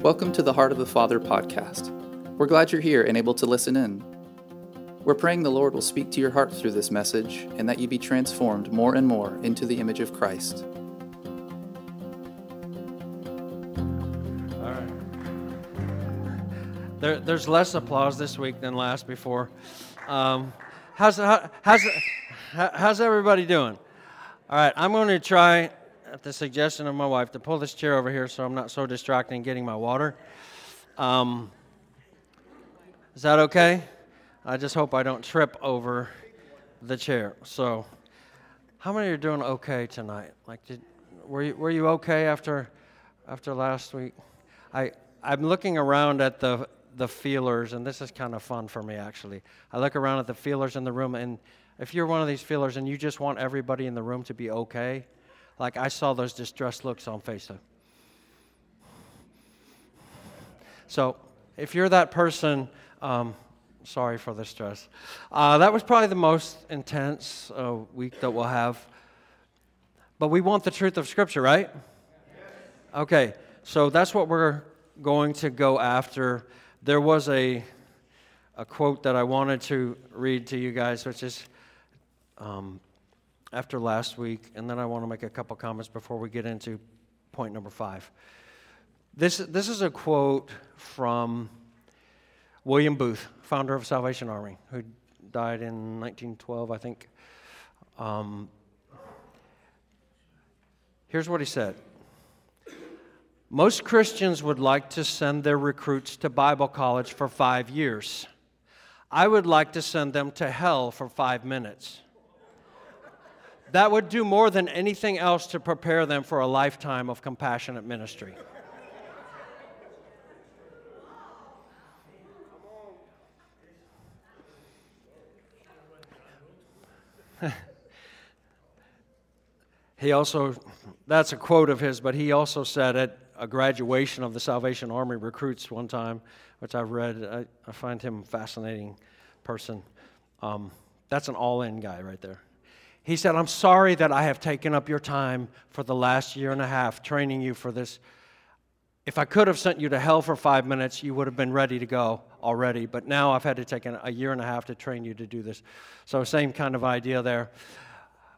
Welcome to the Heart of the Father podcast. We're glad you're here and able to listen in. We're praying the Lord will speak to your heart through this message and that you be transformed more and more into the image of Christ. All right. There, there's less applause this week than last before. Um, how's, how, how's, how's everybody doing? All right, I'm going to try at the suggestion of my wife, to pull this chair over here so I'm not so distracted in getting my water. Um, is that okay? I just hope I don't trip over the chair. So, how many are doing okay tonight? Like, did, were you, were you okay after after last week? I I'm looking around at the the feelers, and this is kind of fun for me actually. I look around at the feelers in the room, and if you're one of these feelers and you just want everybody in the room to be okay, like I saw those distressed looks on Facebook. So if you're that person, um, sorry for the stress. Uh, that was probably the most intense uh, week that we'll have. But we want the truth of Scripture, right? Okay, so that's what we're going to go after. There was a, a quote that I wanted to read to you guys, which is um, after last week, and then I want to make a couple comments before we get into point number five. This, this is a quote from William Booth, founder of Salvation Army, who died in 1912, I think. Um, here's what he said Most Christians would like to send their recruits to Bible college for five years. I would like to send them to hell for five minutes that would do more than anything else to prepare them for a lifetime of compassionate ministry. he also, that's a quote of his, but he also said at a graduation of the Salvation Army recruits one time, which I've read, I, I find him a fascinating person. Um, that's an all in guy right there. He said, I'm sorry that I have taken up your time for the last year and a half training you for this. If I could have sent you to hell for five minutes, you would have been ready to go already. But now I've had to take a year and a half to train you to do this. So, same kind of idea there.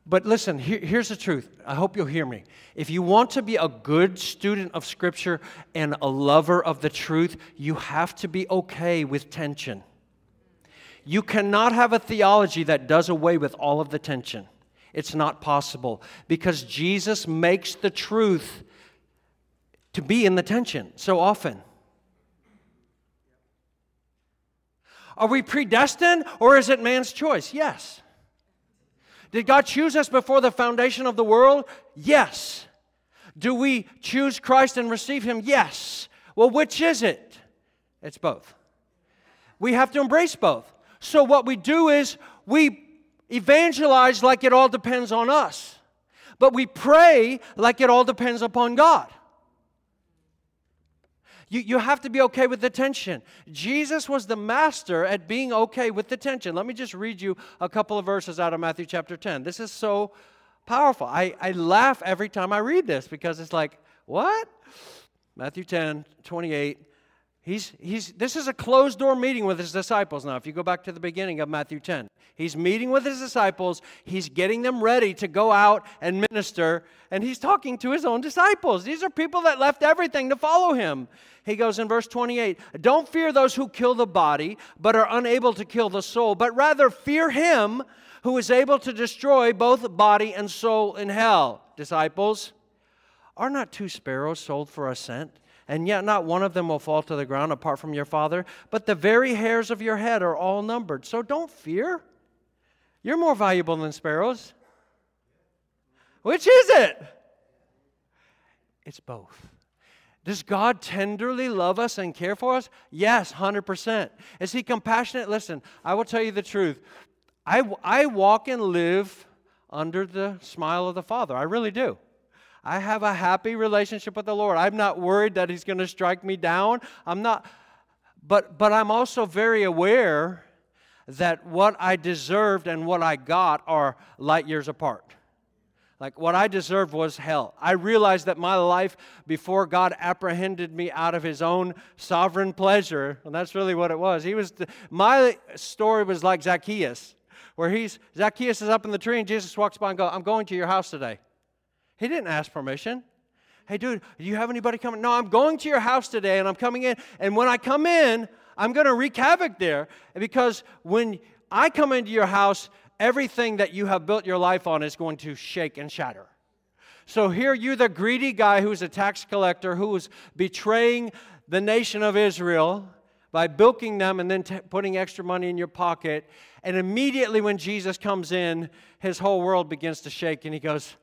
But listen, here, here's the truth. I hope you'll hear me. If you want to be a good student of Scripture and a lover of the truth, you have to be okay with tension. You cannot have a theology that does away with all of the tension. It's not possible because Jesus makes the truth to be in the tension so often. Are we predestined or is it man's choice? Yes. Did God choose us before the foundation of the world? Yes. Do we choose Christ and receive Him? Yes. Well, which is it? It's both. We have to embrace both. So, what we do is we evangelize like it all depends on us, but we pray like it all depends upon God. You, you have to be okay with the tension. Jesus was the master at being okay with the tension. Let me just read you a couple of verses out of Matthew chapter 10. This is so powerful. I, I laugh every time I read this because it's like, what? Matthew 10, 28. He's, he's, this is a closed door meeting with his disciples now. If you go back to the beginning of Matthew 10, he's meeting with his disciples. He's getting them ready to go out and minister, and he's talking to his own disciples. These are people that left everything to follow him. He goes in verse 28 Don't fear those who kill the body, but are unable to kill the soul, but rather fear him who is able to destroy both body and soul in hell. Disciples, are not two sparrows sold for a cent? And yet not one of them will fall to the ground apart from your Father. But the very hairs of your head are all numbered. So don't fear. You're more valuable than sparrows. Which is it? It's both. Does God tenderly love us and care for us? Yes, 100%. Is He compassionate? Listen, I will tell you the truth. I, I walk and live under the smile of the Father. I really do. I have a happy relationship with the Lord. I'm not worried that He's going to strike me down. I'm not, but, but I'm also very aware that what I deserved and what I got are light years apart. Like what I deserved was hell. I realized that my life before God apprehended me out of his own sovereign pleasure, and that's really what it was. He was my story was like Zacchaeus, where he's Zacchaeus is up in the tree and Jesus walks by and goes, "I'm going to your house today." He didn't ask permission. Hey, dude, do you have anybody coming? No, I'm going to your house today and I'm coming in. And when I come in, I'm going to wreak havoc there because when I come into your house, everything that you have built your life on is going to shake and shatter. So here you're the greedy guy who's a tax collector who is betraying the nation of Israel by bilking them and then t- putting extra money in your pocket. And immediately when Jesus comes in, his whole world begins to shake and he goes,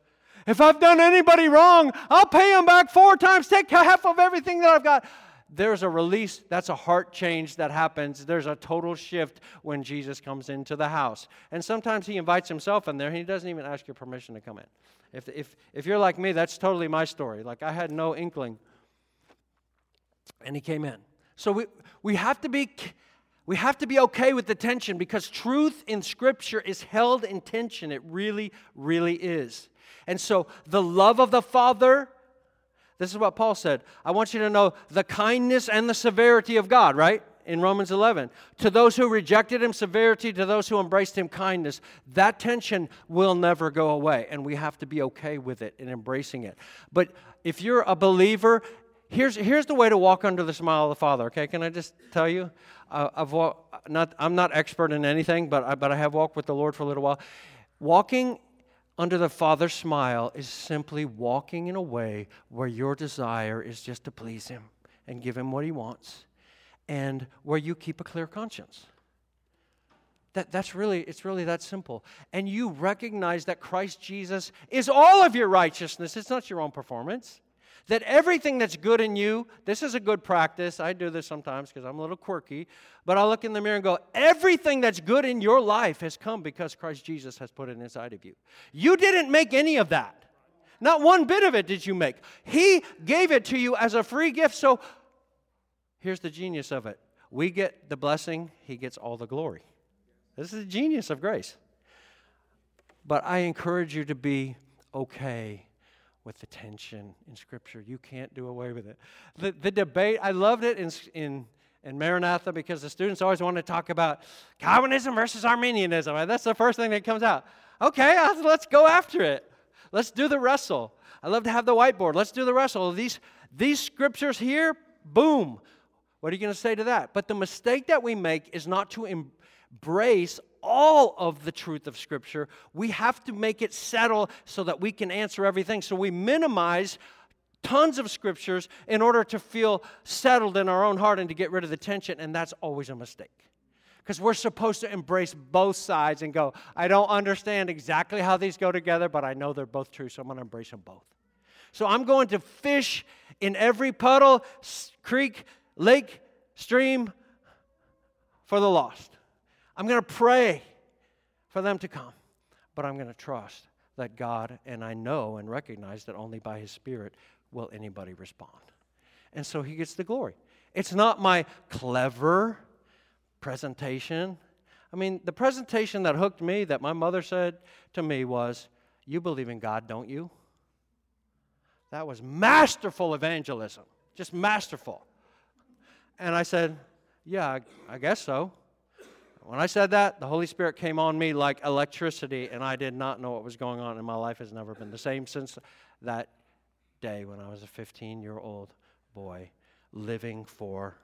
If I've done anybody wrong, I'll pay them back four times, take half of everything that I've got there's a release. That's a heart change that happens. There's a total shift when Jesus comes into the house. And sometimes he invites himself in there he doesn't even ask your permission to come in. If, if, if you're like me, that's totally my story. Like I had no inkling. And he came in. So we, we have to be we have to be okay with the tension because truth in Scripture is held in tension. It really, really is. And so the love of the Father this is what Paul said. I want you to know the kindness and the severity of God, right? In Romans 11. To those who rejected him, severity. To those who embraced him, kindness. That tension will never go away, and we have to be okay with it and embracing it. But if you're a believer, here's, here's the way to walk under the smile of the Father, okay? Can I just tell you? Uh, I've not, I'm not expert in anything, but I, but I have walked with the Lord for a little while. Walking under the Father's smile is simply walking in a way where your desire is just to please Him and give Him what He wants, and where you keep a clear conscience. That, that's really, it's really that simple. And you recognize that Christ Jesus is all of your righteousness. It's not your own performance that everything that's good in you, this is a good practice. I do this sometimes because I'm a little quirky, but I look in the mirror and go, everything that's good in your life has come because Christ Jesus has put it inside of you. You didn't make any of that. Not one bit of it did you make. He gave it to you as a free gift. So here's the genius of it we get the blessing, He gets all the glory. This is the genius of grace. But I encourage you to be okay with the tension in Scripture. You can't do away with it. The, the debate, I loved it in, in, in Maranatha because the students always want to talk about Calvinism versus Arminianism. That's the first thing that comes out. Okay, uh, let's go after it. Let's do the wrestle. I love to have the whiteboard. Let's do the wrestle. These, these scriptures here, boom. What are you going to say to that? But the mistake that we make is not to embrace all of the truth of Scripture. We have to make it settle so that we can answer everything. So we minimize tons of scriptures in order to feel settled in our own heart and to get rid of the tension, and that's always a mistake. Because we're supposed to embrace both sides and go, I don't understand exactly how these go together, but I know they're both true, so I'm going to embrace them both. So I'm going to fish in every puddle, creek, lake, stream for the lost. I'm going to pray for them to come, but I'm going to trust that God, and I know and recognize that only by His Spirit will anybody respond. And so He gets the glory. It's not my clever presentation. I mean, the presentation that hooked me, that my mother said to me was, You believe in God, don't you? That was masterful evangelism, just masterful. And I said, Yeah, I guess so. When I said that, the Holy Spirit came on me like electricity, and I did not know what was going on, and my life has never been the same since that day when I was a 15 year old boy living for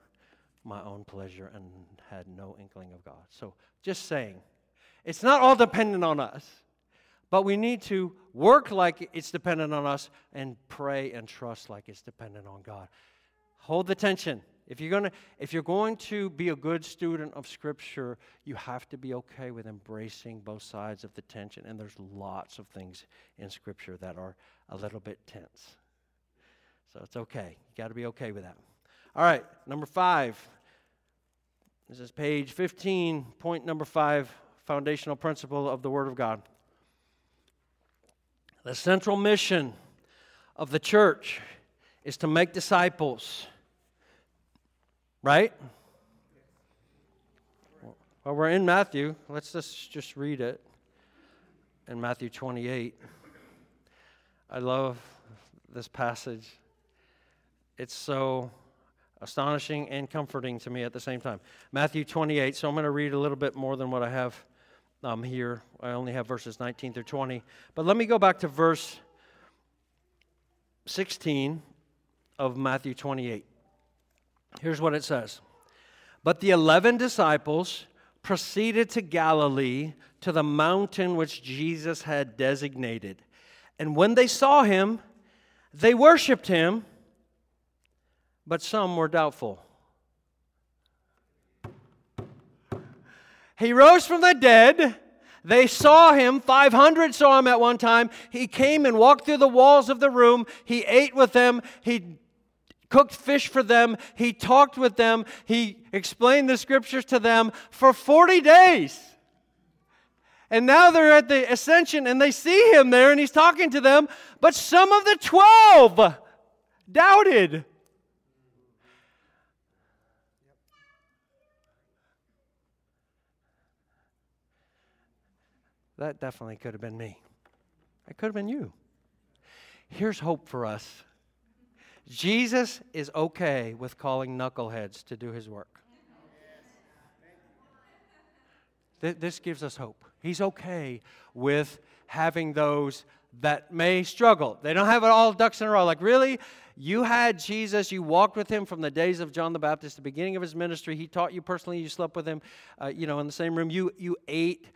my own pleasure and had no inkling of God. So, just saying, it's not all dependent on us, but we need to work like it's dependent on us and pray and trust like it's dependent on God. Hold the tension. If you're, gonna, if you're going to be a good student of Scripture, you have to be okay with embracing both sides of the tension. And there's lots of things in Scripture that are a little bit tense. So it's okay. You got to be okay with that. All right, number five. This is page 15, point number five, foundational principle of the Word of God. The central mission of the church is to make disciples Right? Well, we're in Matthew. Let's just, just read it in Matthew 28. I love this passage. It's so astonishing and comforting to me at the same time. Matthew 28, so I'm going to read a little bit more than what I have um, here. I only have verses 19 through 20. But let me go back to verse 16 of Matthew 28. Here's what it says But the eleven disciples proceeded to Galilee to the mountain which Jesus had designated. And when they saw him, they worshiped him, but some were doubtful. He rose from the dead. They saw him. 500 saw him at one time. He came and walked through the walls of the room. He ate with them. He cooked fish for them. He talked with them. He explained the scriptures to them for 40 days. And now they're at the ascension and they see him there and he's talking to them. But some of the 12 doubted. That definitely could have been me. It could have been you. Here's hope for us Jesus is okay with calling knuckleheads to do his work. This gives us hope. He's okay with having those that may struggle. They don't have it all ducks in a row. Like, really? You had Jesus, you walked with him from the days of John the Baptist, the beginning of his ministry. He taught you personally, you slept with him, uh, you know, in the same room. You, you ate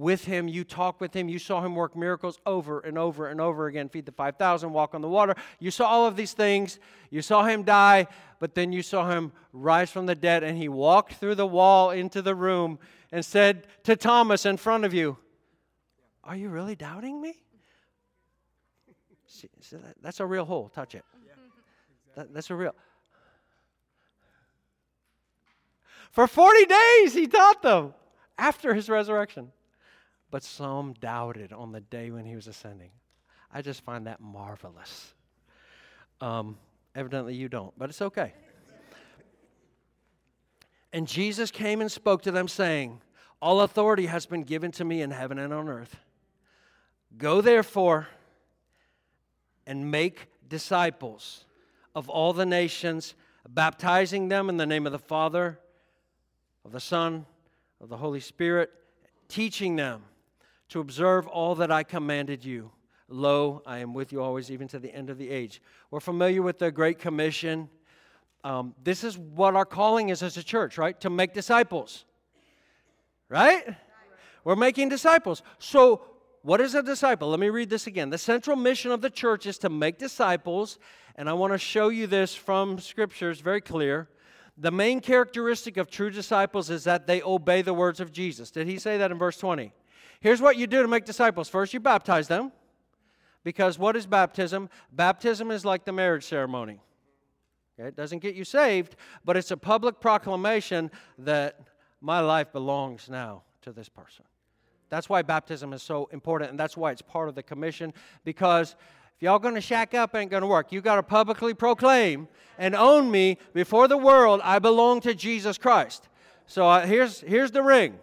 with him, you talked with him, you saw him work miracles over and over and over again feed the 5,000, walk on the water. You saw all of these things. You saw him die, but then you saw him rise from the dead, and he walked through the wall into the room and said to Thomas in front of you, Are you really doubting me? See, that's a real hole. Touch it. That, that's a real. For 40 days, he taught them after his resurrection but some doubted on the day when he was ascending. I just find that marvelous. Um, evidently, you don't, but it's okay. And Jesus came and spoke to them, saying, All authority has been given to me in heaven and on earth. Go therefore and make disciples of all the nations, baptizing them in the name of the Father, of the Son, of the Holy Spirit, teaching them to observe all that I commanded you. Lo, I am with you always, even to the end of the age. We're familiar with the Great Commission. Um, this is what our calling is as a church, right? To make disciples. Right? We're making disciples. So, what is a disciple? Let me read this again. The central mission of the church is to make disciples, and I want to show you this from scriptures very clear. The main characteristic of true disciples is that they obey the words of Jesus. Did he say that in verse 20? Here's what you do to make disciples first, you baptize them. Because what is baptism? Baptism is like the marriage ceremony. It doesn't get you saved, but it's a public proclamation that my life belongs now to this person. That's why baptism is so important, and that's why it's part of the commission. Because if y'all gonna shack up, ain't gonna work. You gotta publicly proclaim and own me before the world. I belong to Jesus Christ. So uh, here's here's the ring.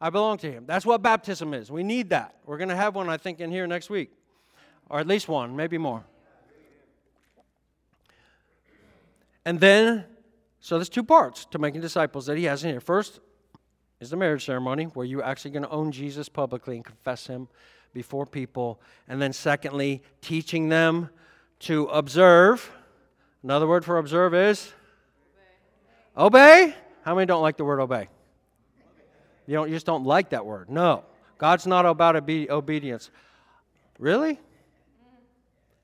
I belong to Him. That's what baptism is. We need that. We're going to have one, I think, in here next week, or at least one, maybe more. And then, so there's two parts to making disciples that He has in here. First is the marriage ceremony, where you're actually going to own Jesus publicly and confess Him before people. And then, secondly, teaching them to observe. Another word for observe is obey. obey? How many don't like the word obey? You, don't, you just don't like that word. No. God's not about obe- obedience. Really?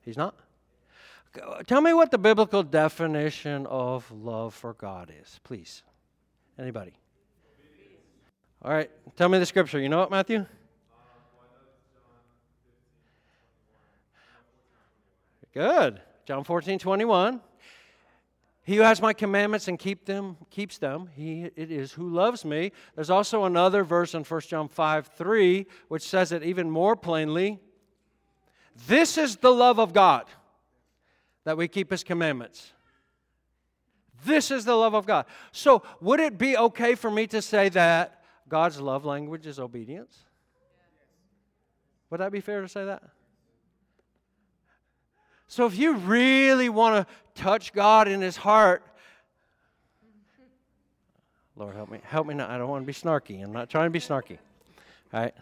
He's not? Uh, tell me what the biblical definition of love for God is, please. Anybody? All right, tell me the scripture. You know it, Matthew? Good. John 14, 21. He who has my commandments and keep them, keeps them, he it is who loves me. There's also another verse in 1 John 5 3, which says it even more plainly. This is the love of God, that we keep his commandments. This is the love of God. So, would it be okay for me to say that God's love language is obedience? Would that be fair to say that? So if you really want to touch God in his heart, Lord help me, help me not. I don't want to be snarky. I'm not trying to be snarky. All right.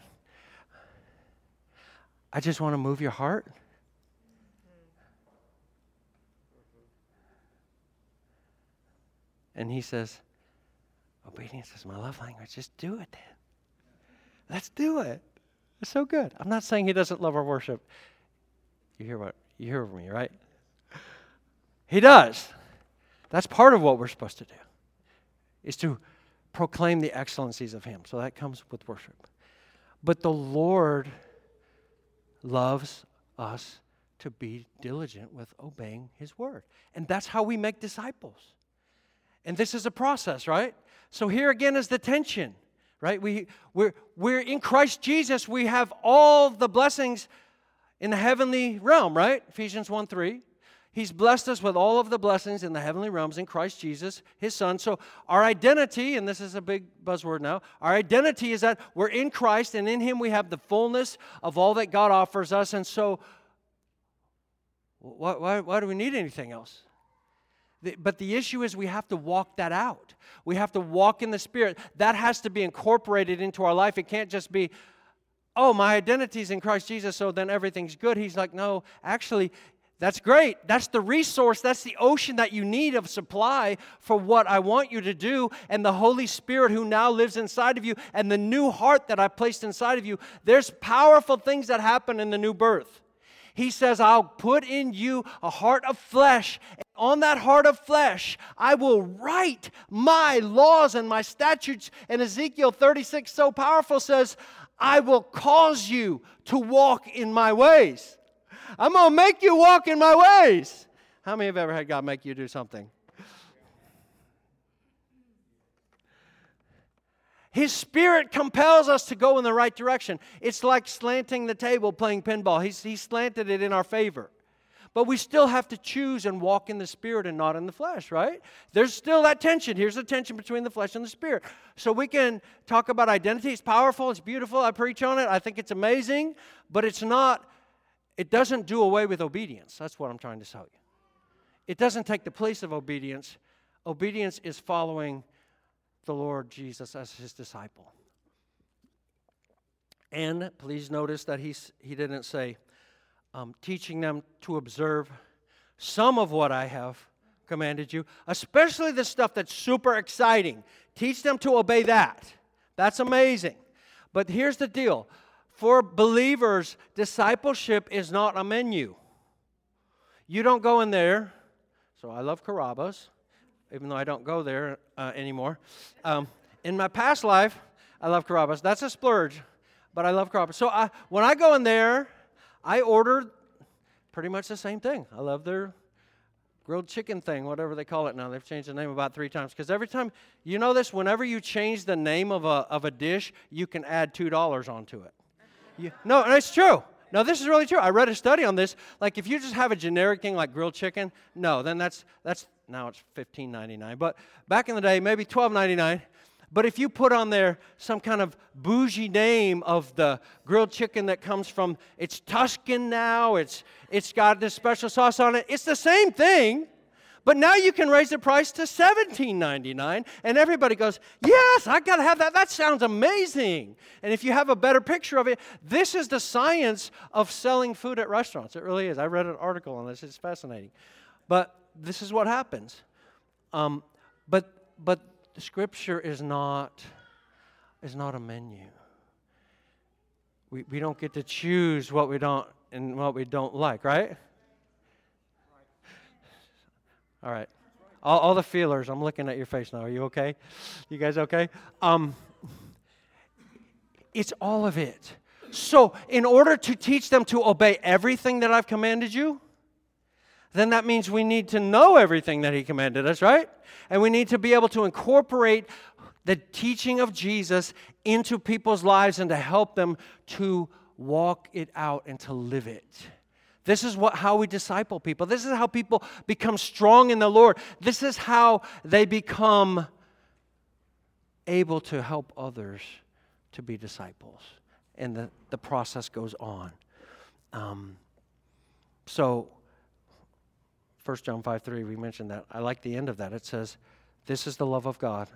I just want to move your heart. And he says, Obedience is my love language. Just do it then. Let's do it. It's so good. I'm not saying he doesn't love our worship. You hear what you hear me, right? He does. That's part of what we're supposed to do. Is to proclaim the excellencies of him. So that comes with worship. But the Lord loves us to be diligent with obeying his word. And that's how we make disciples. And this is a process, right? So here again is the tension, right? We, we're, we're in Christ Jesus. We have all the blessings in the heavenly realm, right? Ephesians 1 3. He's blessed us with all of the blessings in the heavenly realms in Christ Jesus, his son. So, our identity, and this is a big buzzword now, our identity is that we're in Christ, and in him we have the fullness of all that God offers us. And so, why, why, why do we need anything else? But the issue is we have to walk that out. We have to walk in the Spirit. That has to be incorporated into our life. It can't just be, oh, my identity is in Christ Jesus, so then everything's good. He's like, no, actually, that's great. That's the resource. That's the ocean that you need of supply for what I want you to do. And the Holy Spirit who now lives inside of you and the new heart that I placed inside of you, there's powerful things that happen in the new birth. He says, I'll put in you a heart of flesh. And on that heart of flesh, I will write my laws and my statutes. And Ezekiel 36, so powerful, says, I will cause you to walk in my ways. I'm going to make you walk in my ways. How many have ever had God make you do something? His spirit compels us to go in the right direction. It's like slanting the table playing pinball. He's, he slanted it in our favor. But we still have to choose and walk in the spirit and not in the flesh, right? There's still that tension. Here's the tension between the flesh and the spirit. So we can talk about identity. It's powerful, it's beautiful. I preach on it. I think it's amazing, but it's not it doesn't do away with obedience. That's what I'm trying to tell you. It doesn't take the place of obedience. Obedience is following the Lord Jesus as his disciple. And please notice that he's, he didn't say, um, teaching them to observe some of what I have commanded you, especially the stuff that's super exciting. Teach them to obey that. That's amazing. But here's the deal for believers, discipleship is not a menu. You don't go in there. So I love Carrabba's, even though I don't go there uh, anymore. Um, in my past life, I love Carrabba's. That's a splurge, but I love Carrabba's. So I, when I go in there, I order pretty much the same thing. I love their grilled chicken thing, whatever they call it now. They've changed the name about three times. Because every time, you know this, whenever you change the name of a, of a dish, you can add $2 onto it. You, no, it's true. No, this is really true. I read a study on this. Like, if you just have a generic thing like grilled chicken, no, then that's that's now it's fifteen ninety nine. But back in the day, maybe twelve ninety nine. But if you put on there some kind of bougie name of the grilled chicken that comes from, it's Tuscan now, it's it's got this special sauce on it. It's the same thing, but now you can raise the price to $17.99, and everybody goes, Yes, I got to have that. That sounds amazing. And if you have a better picture of it, this is the science of selling food at restaurants. It really is. I read an article on this, it's fascinating. But this is what happens. Um, but, but the scripture is not, is not a menu. We, we don't get to choose what we don't and what we don't like, right? All right. All, all, the feelers, I'm looking at your face now. Are you okay? You guys okay? Um, it's all of it. So, in order to teach them to obey everything that I've commanded you, then that means we need to know everything that He commanded us, right? And we need to be able to incorporate the teaching of Jesus into people's lives and to help them to walk it out and to live it. This is what, how we disciple people. This is how people become strong in the Lord. This is how they become able to help others to be disciples. And the, the process goes on. Um, so 1 John 5 3, we mentioned that. I like the end of that. It says, This is the love of God,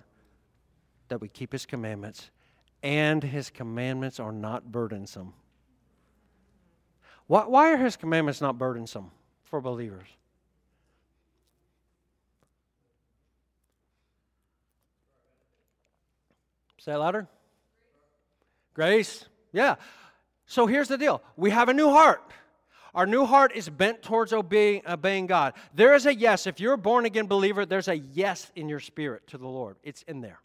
that we keep his commandments, and his commandments are not burdensome. Why, why are his commandments not burdensome for believers? Say it louder. Grace. Yeah. So here's the deal we have a new heart. Our new heart is bent towards obeying, obeying God. There is a yes. If you're a born again believer, there's a yes in your spirit to the Lord. It's in there.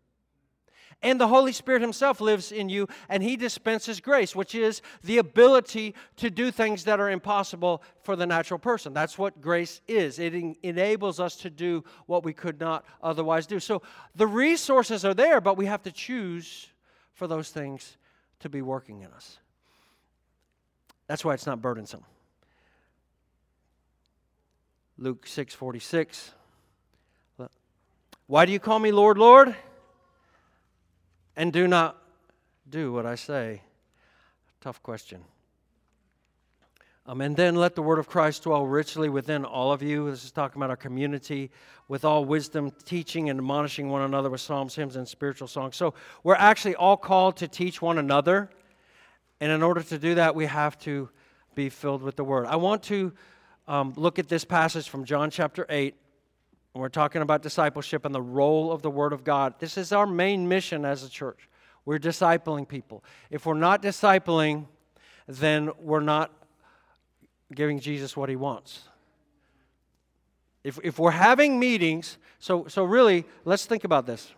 And the Holy Spirit Himself lives in you, and He dispenses grace, which is the ability to do things that are impossible for the natural person. That's what grace is. It en- enables us to do what we could not otherwise do. So the resources are there, but we have to choose for those things to be working in us. That's why it's not burdensome. Luke 6 46. Why do you call me Lord, Lord? and do not do what I say? Tough question. Um, and then let the word of Christ dwell richly within all of you. This is talking about our community with all wisdom, teaching and admonishing one another with psalms, hymns, and spiritual songs. So we're actually all called to teach one another. And in order to do that, we have to be filled with the word. I want to um, look at this passage from John chapter 8 and we're talking about discipleship and the role of the Word of God. This is our main mission as a church. We're discipling people. If we're not discipling, then we're not giving Jesus what he wants. If, if we're having meetings, so, so really, let's think about this.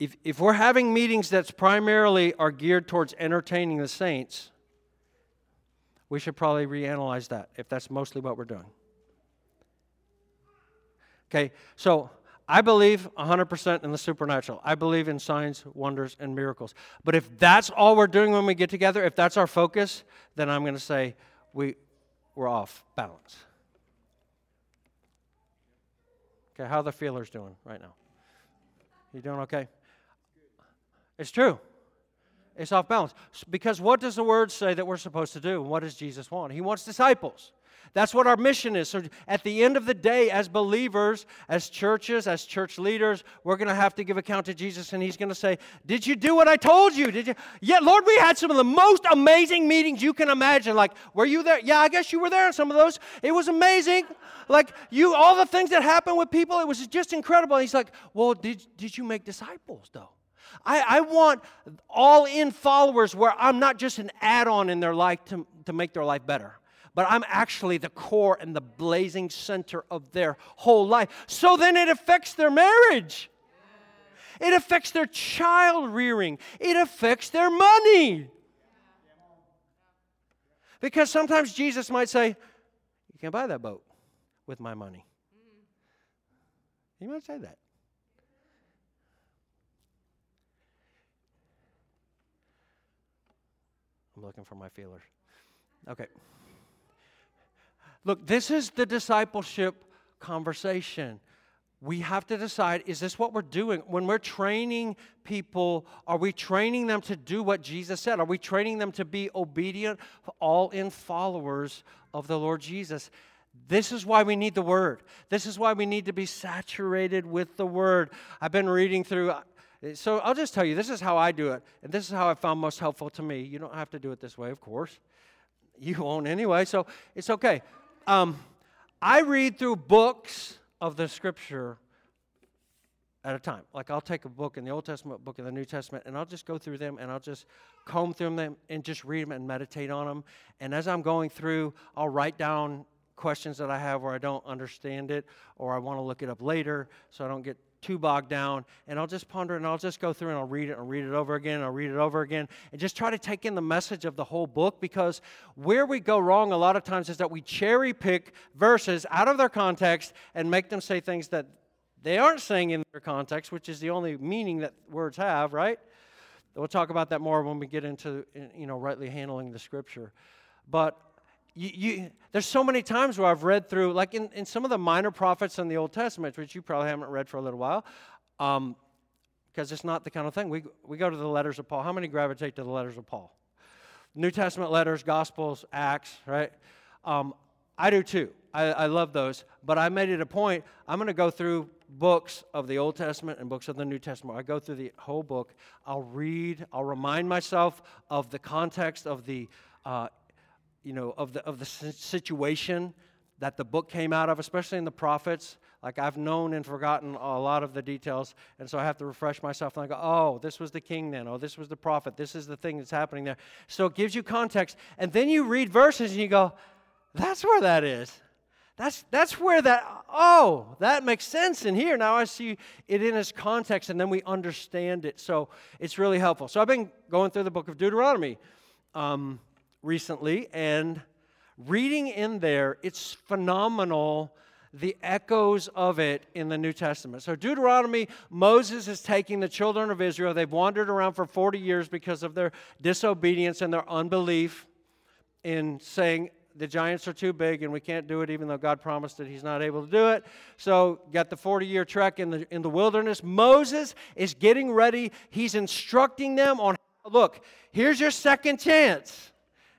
If, if we're having meetings that's primarily are geared towards entertaining the saints, we should probably reanalyze that if that's mostly what we're doing. Okay, so I believe 100% in the supernatural. I believe in signs, wonders, and miracles. But if that's all we're doing when we get together, if that's our focus, then I'm going to say we, we're off balance. Okay, how are the feelers doing right now? You doing okay? It's true. It's off balance. Because what does the word say that we're supposed to do? What does Jesus want? He wants disciples. That's what our mission is. So at the end of the day, as believers, as churches, as church leaders, we're going to have to give account to Jesus, and He's going to say, Did you do what I told you? Did you? Yeah, Lord, we had some of the most amazing meetings you can imagine. Like, were you there? Yeah, I guess you were there in some of those. It was amazing. Like, you, all the things that happened with people, it was just incredible. And he's like, Well, did, did you make disciples, though? I, I, want all in followers where I'm not just an add on in their life to, to make their life better but I'm actually the core and the blazing center of their whole life. So then it affects their marriage. It affects their child rearing. It affects their money. Because sometimes Jesus might say, You can't buy that boat with my money. He might say that. Looking for my feelers. Okay. Look, this is the discipleship conversation. We have to decide is this what we're doing? When we're training people, are we training them to do what Jesus said? Are we training them to be obedient, all in followers of the Lord Jesus? This is why we need the Word. This is why we need to be saturated with the Word. I've been reading through, so I'll just tell you this is how I do it, and this is how I found most helpful to me. You don't have to do it this way, of course. You won't anyway, so it's okay um, I read through books of the scripture at a time. Like I'll take a book in the Old Testament, book in the New Testament, and I'll just go through them and I'll just comb through them and just read them and meditate on them. And as I'm going through, I'll write down questions that I have where I don't understand it or I want to look it up later so I don't get too bogged down. And I'll just ponder and I'll just go through and I'll read it and read it over again and I'll read it over again and just try to take in the message of the whole book because where we go wrong a lot of times is that we cherry pick verses out of their context and make them say things that they aren't saying in their context, which is the only meaning that words have, right? We'll talk about that more when we get into, you know, rightly handling the scripture. But you, you, there's so many times where I've read through, like in, in some of the minor prophets in the Old Testament, which you probably haven't read for a little while, because um, it's not the kind of thing. We, we go to the letters of Paul. How many gravitate to the letters of Paul? New Testament letters, Gospels, Acts, right? Um, I do too. I, I love those. But I made it a point, I'm going to go through books of the Old Testament and books of the New Testament. I go through the whole book. I'll read, I'll remind myself of the context of the, uh, you know, of the, of the situation that the book came out of, especially in the prophets. Like I've known and forgotten a lot of the details, and so I have to refresh myself. And I go, oh, this was the king then. Oh, this was the prophet. This is the thing that's happening there. So it gives you context. And then you read verses and you go, that's where that is. That's, that's where that, oh, that makes sense in here. Now I see it in its context, and then we understand it. So it's really helpful. So I've been going through the book of Deuteronomy um, recently, and reading in there, it's phenomenal the echoes of it in the New Testament. So, Deuteronomy, Moses is taking the children of Israel. They've wandered around for 40 years because of their disobedience and their unbelief in saying, the giants are too big and we can't do it even though God promised that he's not able to do it. So, got the 40 year trek in the, in the wilderness. Moses is getting ready. He's instructing them on look, here's your second chance.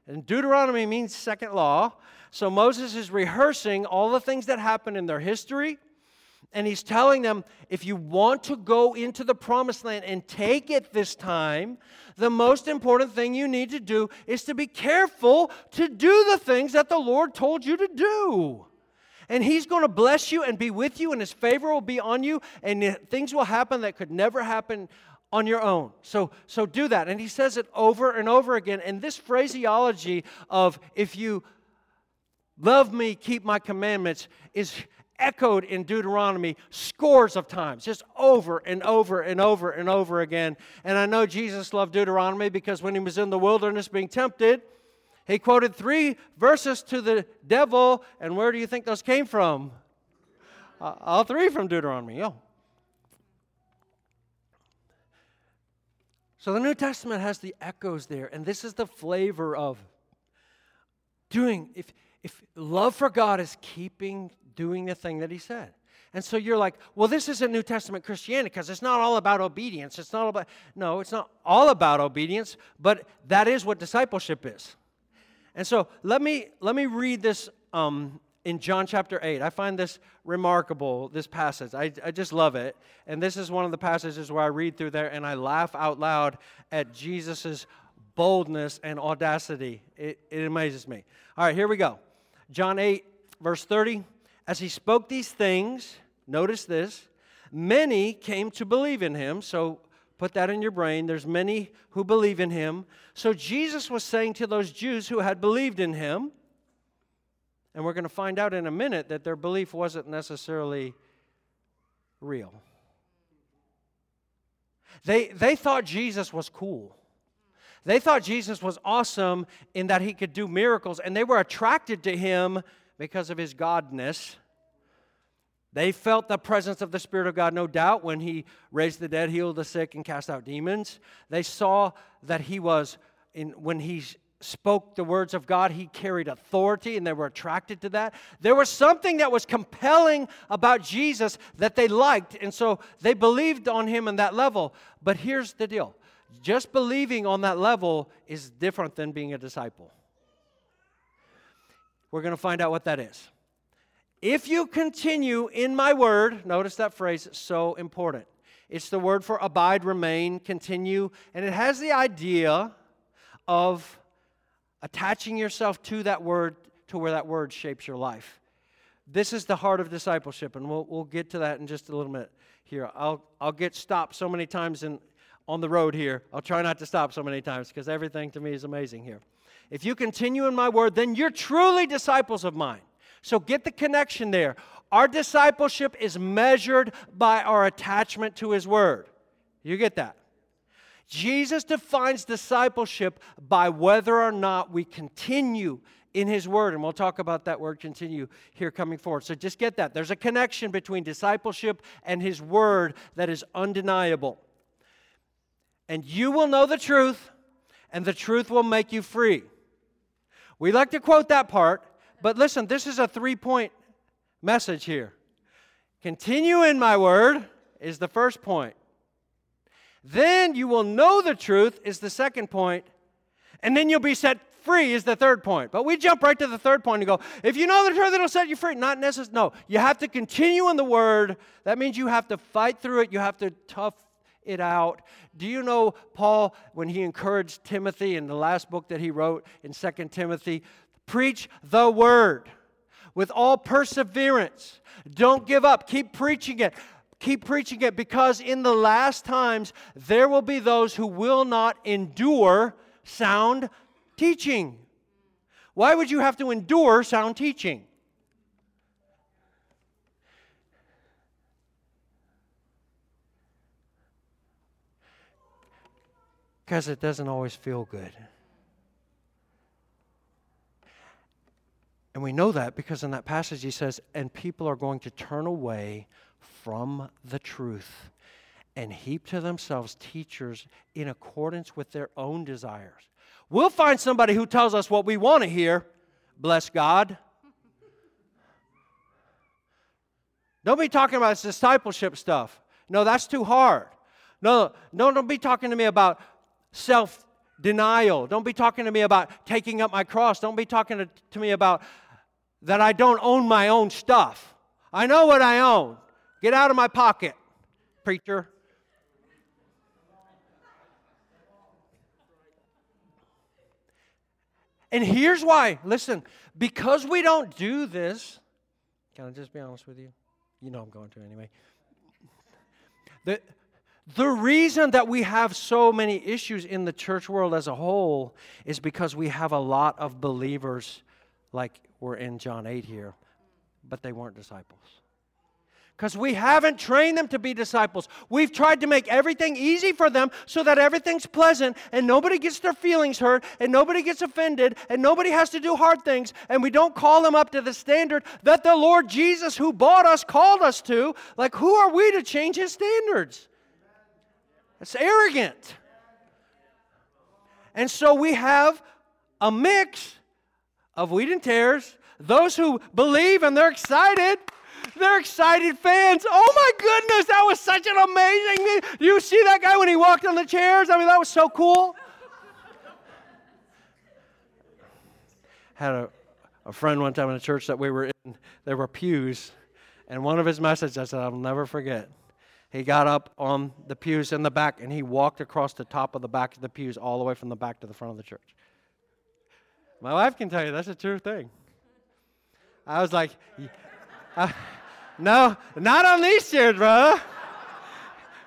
And Deuteronomy means second law. So, Moses is rehearsing all the things that happened in their history. And he's telling them if you want to go into the promised land and take it this time, the most important thing you need to do is to be careful to do the things that the Lord told you to do. And He's going to bless you and be with you, and His favor will be on you, and things will happen that could never happen on your own. So, so do that. And He says it over and over again. And this phraseology of if you love me, keep my commandments is echoed in Deuteronomy scores of times, just over and over and over and over again. And I know Jesus loved Deuteronomy because when he was in the wilderness being tempted, he quoted three verses to the devil. And where do you think those came from? Uh, all three from Deuteronomy. Oh. So the New Testament has the echoes there, and this is the flavor of doing. If, if love for God is keeping doing the thing that he said. And so you're like, well, this isn't New Testament Christianity because it's not all about obedience. It's not about, no, it's not all about obedience, but that is what discipleship is. And so let me, let me read this um, in John chapter 8. I find this remarkable, this passage. I, I just love it. And this is one of the passages where I read through there and I laugh out loud at Jesus' boldness and audacity. It, it amazes me. All right, here we go. John 8, verse 30. As he spoke these things, notice this, many came to believe in him. So put that in your brain. There's many who believe in him. So Jesus was saying to those Jews who had believed in him, and we're going to find out in a minute that their belief wasn't necessarily real. They, they thought Jesus was cool. They thought Jesus was awesome in that he could do miracles, and they were attracted to him because of his godness. They felt the presence of the Spirit of God, no doubt, when he raised the dead, healed the sick, and cast out demons. They saw that he was, in, when he spoke the words of God, he carried authority, and they were attracted to that. There was something that was compelling about Jesus that they liked, and so they believed on him on that level. But here's the deal just believing on that level is different than being a disciple. We're going to find out what that is. If you continue in my word, notice that phrase, it's so important. It's the word for abide, remain, continue, and it has the idea of attaching yourself to that word to where that word shapes your life. This is the heart of discipleship, and we'll, we'll get to that in just a little bit here. I'll, I'll get stopped so many times in, on the road here. I'll try not to stop so many times because everything to me is amazing here. If you continue in my word, then you're truly disciples of mine. So get the connection there. Our discipleship is measured by our attachment to his word. You get that? Jesus defines discipleship by whether or not we continue in his word. And we'll talk about that word continue here coming forward. So just get that. There's a connection between discipleship and his word that is undeniable. And you will know the truth, and the truth will make you free. We like to quote that part, but listen, this is a three point message here. Continue in my word is the first point. Then you will know the truth is the second point, and then you'll be set free is the third point. But we jump right to the third point and go, if you know the truth, it'll set you free. Not necessarily. No, you have to continue in the word. That means you have to fight through it. You have to tough it out. Do you know Paul, when he encouraged Timothy in the last book that he wrote in Second Timothy, preach the word with all perseverance. Don't give up. Keep preaching it. Keep preaching it because in the last times there will be those who will not endure sound teaching. Why would you have to endure sound teaching? Because it doesn't always feel good. And we know that because in that passage he says, and people are going to turn away from the truth and heap to themselves teachers in accordance with their own desires. We'll find somebody who tells us what we want to hear. Bless God. Don't be talking about discipleship stuff. No, that's too hard. No, no, don't be talking to me about self denial. Don't be talking to me about taking up my cross. Don't be talking to, to me about that I don't own my own stuff. I know what I own. Get out of my pocket, preacher. And here's why. Listen, because we don't do this, can I just be honest with you? You know I'm going to anyway. The, the reason that we have so many issues in the church world as a whole is because we have a lot of believers like we're in John 8 here, but they weren't disciples. Because we haven't trained them to be disciples. We've tried to make everything easy for them so that everything's pleasant and nobody gets their feelings hurt and nobody gets offended and nobody has to do hard things and we don't call them up to the standard that the Lord Jesus, who bought us, called us to. Like, who are we to change his standards? It's arrogant. And so we have a mix of wheat and tares, those who believe and they're excited. They're excited fans. Oh my goodness, that was such an amazing. Do you see that guy when he walked on the chairs? I mean, that was so cool. Had a, a friend one time in a church that we were in, there were pews, and one of his messages I said, I'll never forget. He got up on the pews in the back and he walked across the top of the back of the pews all the way from the back to the front of the church. My wife can tell you that's a true thing. I was like, uh, no, not on these chairs, bro.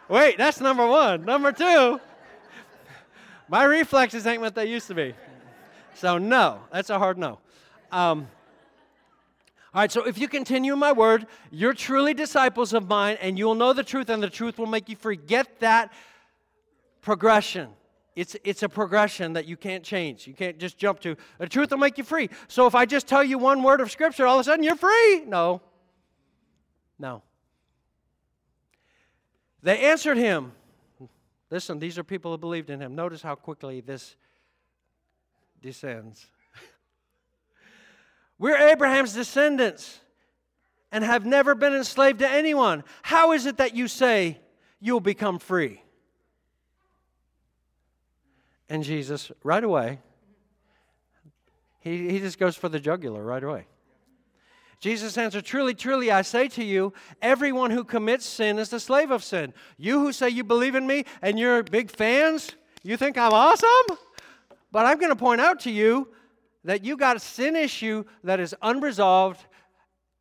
Wait, that's number one. Number two, my reflexes ain't what they used to be. So, no, that's a hard no. Um, all right, so if you continue my word, you're truly disciples of mine, and you'll know the truth, and the truth will make you free. Get that progression. It's, it's a progression that you can't change. You can't just jump to. The truth will make you free. So if I just tell you one word of Scripture, all of a sudden you're free. No. No. They answered him. Listen, these are people who believed in him. Notice how quickly this descends. We're Abraham's descendants and have never been enslaved to anyone. How is it that you say you'll become free? And Jesus, right away, he, he just goes for the jugular right away. Jesus answered, Truly, truly, I say to you, everyone who commits sin is the slave of sin. You who say you believe in me and you're big fans, you think I'm awesome? But I'm going to point out to you that you got a sin issue that is unresolved,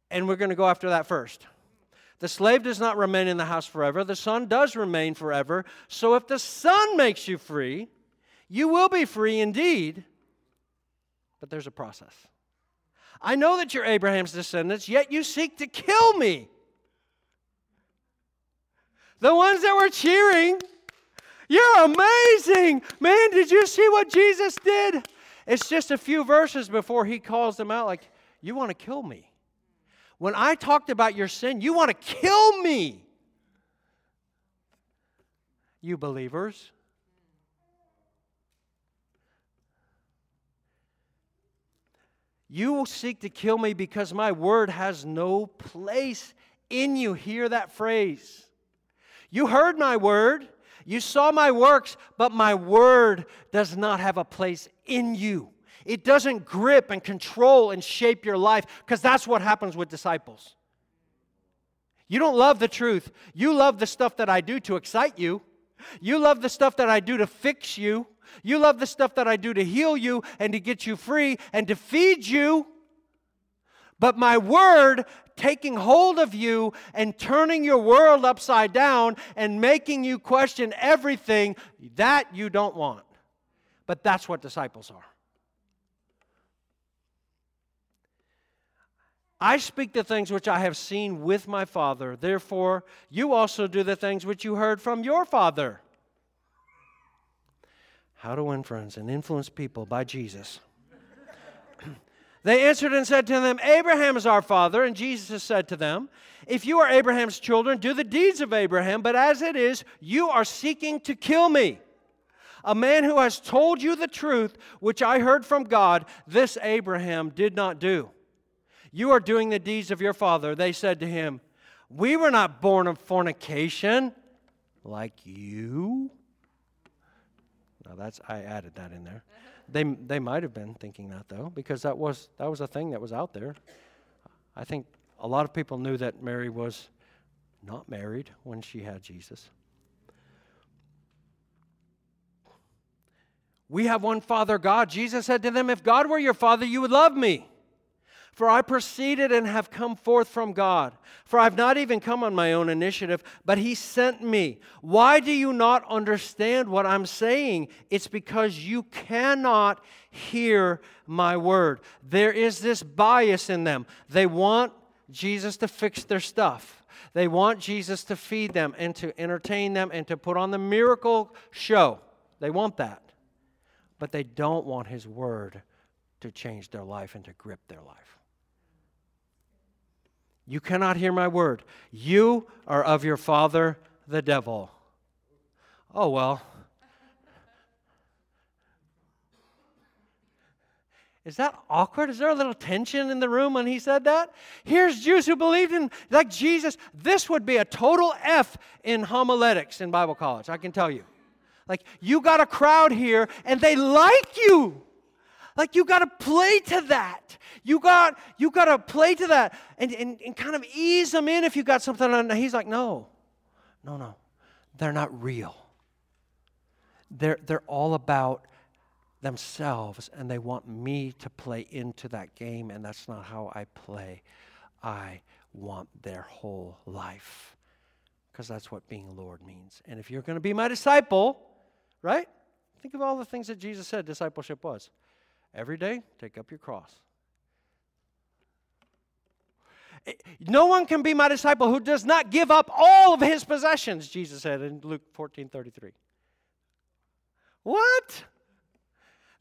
and we're going to go after that first. The slave does not remain in the house forever, the son does remain forever. So if the son makes you free, you will be free indeed, but there's a process. I know that you're Abraham's descendants, yet you seek to kill me. The ones that were cheering, you're amazing. Man, did you see what Jesus did? It's just a few verses before he calls them out, like, You want to kill me. When I talked about your sin, you want to kill me. You believers. You will seek to kill me because my word has no place in you. Hear that phrase. You heard my word, you saw my works, but my word does not have a place in you. It doesn't grip and control and shape your life because that's what happens with disciples. You don't love the truth. You love the stuff that I do to excite you. You love the stuff that I do to fix you. You love the stuff that I do to heal you and to get you free and to feed you. But my word taking hold of you and turning your world upside down and making you question everything that you don't want. But that's what disciples are. I speak the things which I have seen with my Father. Therefore, you also do the things which you heard from your Father. How to win friends and influence people by Jesus. They answered and said to them, Abraham is our father. And Jesus said to them, If you are Abraham's children, do the deeds of Abraham. But as it is, you are seeking to kill me. A man who has told you the truth, which I heard from God, this Abraham did not do. You are doing the deeds of your father. They said to him, We were not born of fornication like you. Now that's I added that in there. They, they might have been thinking that though, because that was, that was a thing that was out there. I think a lot of people knew that Mary was not married when she had Jesus. We have one Father God. Jesus said to them, If God were your Father, you would love me for I proceeded and have come forth from God. For I've not even come on my own initiative, but He sent me. Why do you not understand what I'm saying? It's because you cannot hear my word. There is this bias in them. They want Jesus to fix their stuff. They want Jesus to feed them and to entertain them and to put on the miracle show. They want that. But they don't want His word to change their life and to grip their life. You cannot hear my word. You are of your father, the devil. Oh, well. Is that awkward? Is there a little tension in the room when he said that? Here's Jews who believed in, like Jesus. This would be a total F in homiletics in Bible college, I can tell you. Like, you got a crowd here and they like you. Like you got to play to that. You got you got to play to that and, and, and kind of ease them in if you got something on. He's like, no, no, no. They're not real. They're, they're all about themselves and they want me to play into that game, and that's not how I play. I want their whole life because that's what being Lord means. And if you're going to be my disciple, right? Think of all the things that Jesus said discipleship was. Every day, take up your cross. Eh, no one can be my disciple who does not give up all of his possessions, Jesus said in Luke 14 33. What?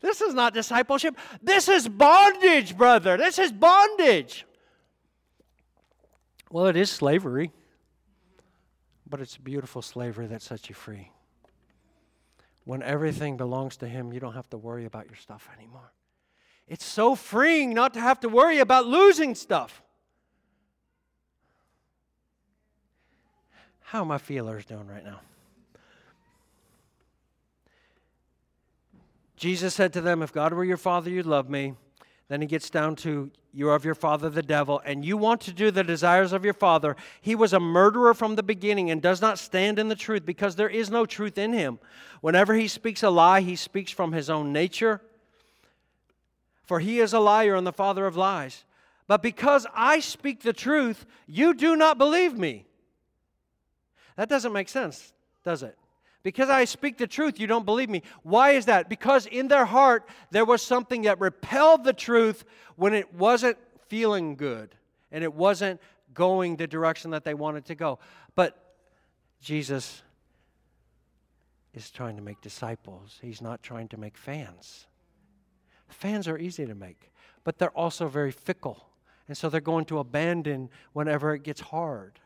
This is not discipleship. This is bondage, brother. This is bondage. Well, it is slavery, but it's beautiful slavery that sets you free. When everything belongs to Him, you don't have to worry about your stuff anymore. It's so freeing not to have to worry about losing stuff. How are my feelers doing right now? Jesus said to them, If God were your father, you'd love me. Then he gets down to, You're of your father, the devil, and you want to do the desires of your father. He was a murderer from the beginning and does not stand in the truth because there is no truth in him. Whenever he speaks a lie, he speaks from his own nature, for he is a liar and the father of lies. But because I speak the truth, you do not believe me. That doesn't make sense, does it? Because I speak the truth, you don't believe me. Why is that? Because in their heart, there was something that repelled the truth when it wasn't feeling good and it wasn't going the direction that they wanted to go. But Jesus is trying to make disciples, He's not trying to make fans. Fans are easy to make, but they're also very fickle. And so they're going to abandon whenever it gets hard.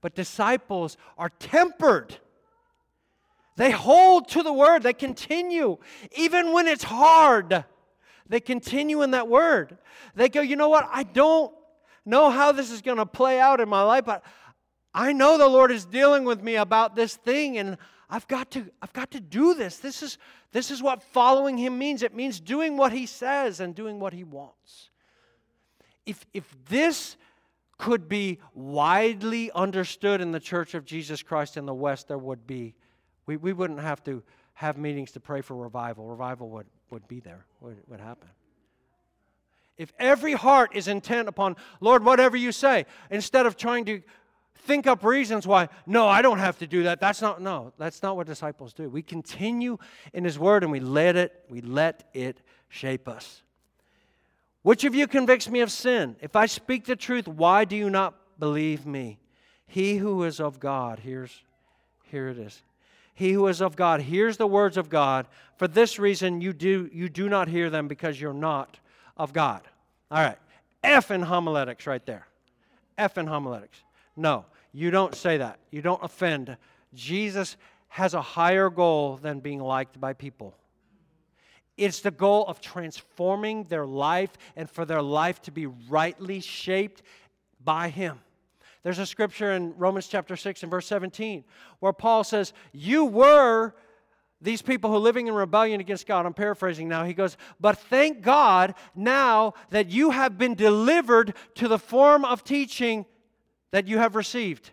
But disciples are tempered they hold to the word, they continue. Even when it's hard, they continue in that word. They go, you know what? I don't know how this is going to play out in my life, but I know the Lord is dealing with me about this thing, and I've got to, I've got to do this. This is, this is what following him means. It means doing what he says and doing what he wants. If, if this could be widely understood in the church of Jesus Christ in the West, there would be, we, we wouldn't have to have meetings to pray for revival. Revival would, would be there, would, would happen. If every heart is intent upon, Lord, whatever you say, instead of trying to think up reasons why, no, I don't have to do that. That's not, no, that's not what disciples do. We continue in His Word and we let it, we let it shape us. Which of you convicts me of sin? If I speak the truth, why do you not believe me? He who is of God, here's, here it is. He who is of God hears the words of God. For this reason, you do, you do not hear them because you're not of God. All right. F in homiletics right there. F in homiletics. No. You don't say that. You don't offend. Jesus has a higher goal than being liked by people. It's the goal of transforming their life and for their life to be rightly shaped by Him. There's a scripture in Romans chapter 6 and verse 17 where Paul says, You were these people who are living in rebellion against God. I'm paraphrasing now. He goes, But thank God now that you have been delivered to the form of teaching that you have received.